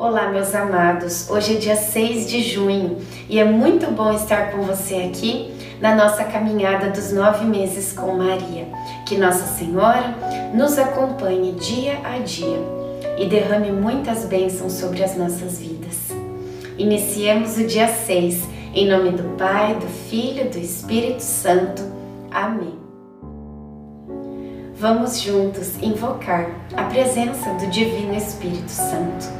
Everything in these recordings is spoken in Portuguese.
Olá, meus amados. Hoje é dia 6 de junho e é muito bom estar com você aqui na nossa caminhada dos nove meses com Maria. Que Nossa Senhora nos acompanhe dia a dia e derrame muitas bênçãos sobre as nossas vidas. Iniciemos o dia 6 em nome do Pai, do Filho e do Espírito Santo. Amém. Vamos juntos invocar a presença do Divino Espírito Santo.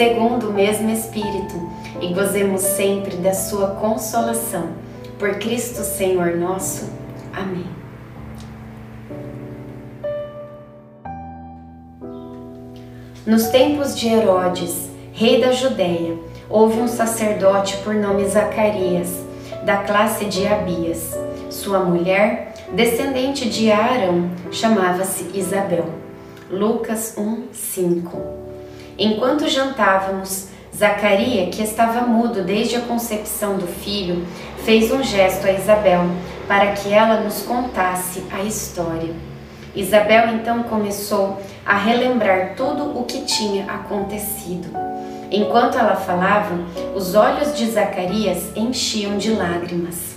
segundo o mesmo Espírito, e gozemos sempre da Sua consolação. Por Cristo Senhor nosso. Amém. Nos tempos de Herodes, rei da Judéia, houve um sacerdote por nome Zacarias, da classe de Abias. Sua mulher, descendente de Arão, chamava-se Isabel. Lucas 1, 5 Enquanto jantávamos, Zacarias, que estava mudo desde a concepção do filho, fez um gesto a Isabel para que ela nos contasse a história. Isabel então começou a relembrar tudo o que tinha acontecido. Enquanto ela falava, os olhos de Zacarias enchiam de lágrimas.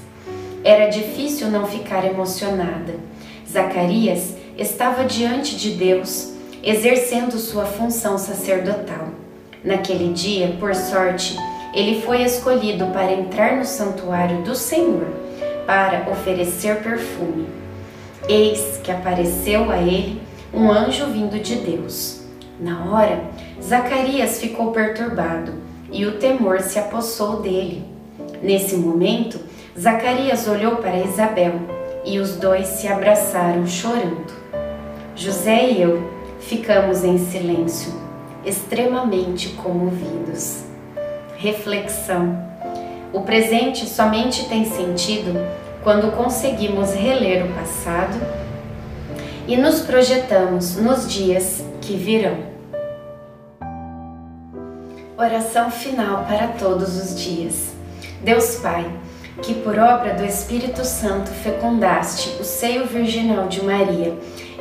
Era difícil não ficar emocionada. Zacarias estava diante de Deus exercendo sua função sacerdotal. Naquele dia, por sorte, ele foi escolhido para entrar no santuário do Senhor para oferecer perfume. Eis que apareceu a ele um anjo vindo de Deus. Na hora, Zacarias ficou perturbado e o temor se apossou dele. Nesse momento, Zacarias olhou para Isabel e os dois se abraçaram chorando. José e eu ficamos em silêncio, extremamente comovidos. Reflexão: o presente somente tem sentido quando conseguimos reler o passado e nos projetamos nos dias que virão. Oração final para todos os dias. Deus Pai, que por obra do Espírito Santo fecundaste o seio virginal de Maria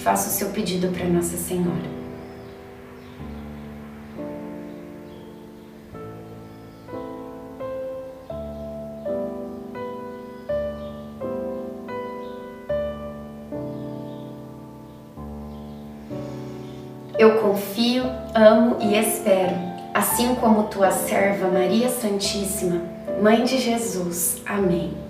faça o seu pedido para Nossa Senhora. Eu confio, amo e espero, assim como tua serva Maria Santíssima, Mãe de Jesus. Amém.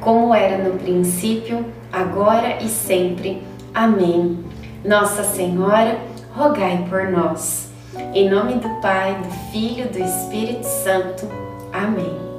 como era no princípio, agora e sempre. Amém. Nossa Senhora, rogai por nós. Em nome do Pai, do Filho e do Espírito Santo. Amém.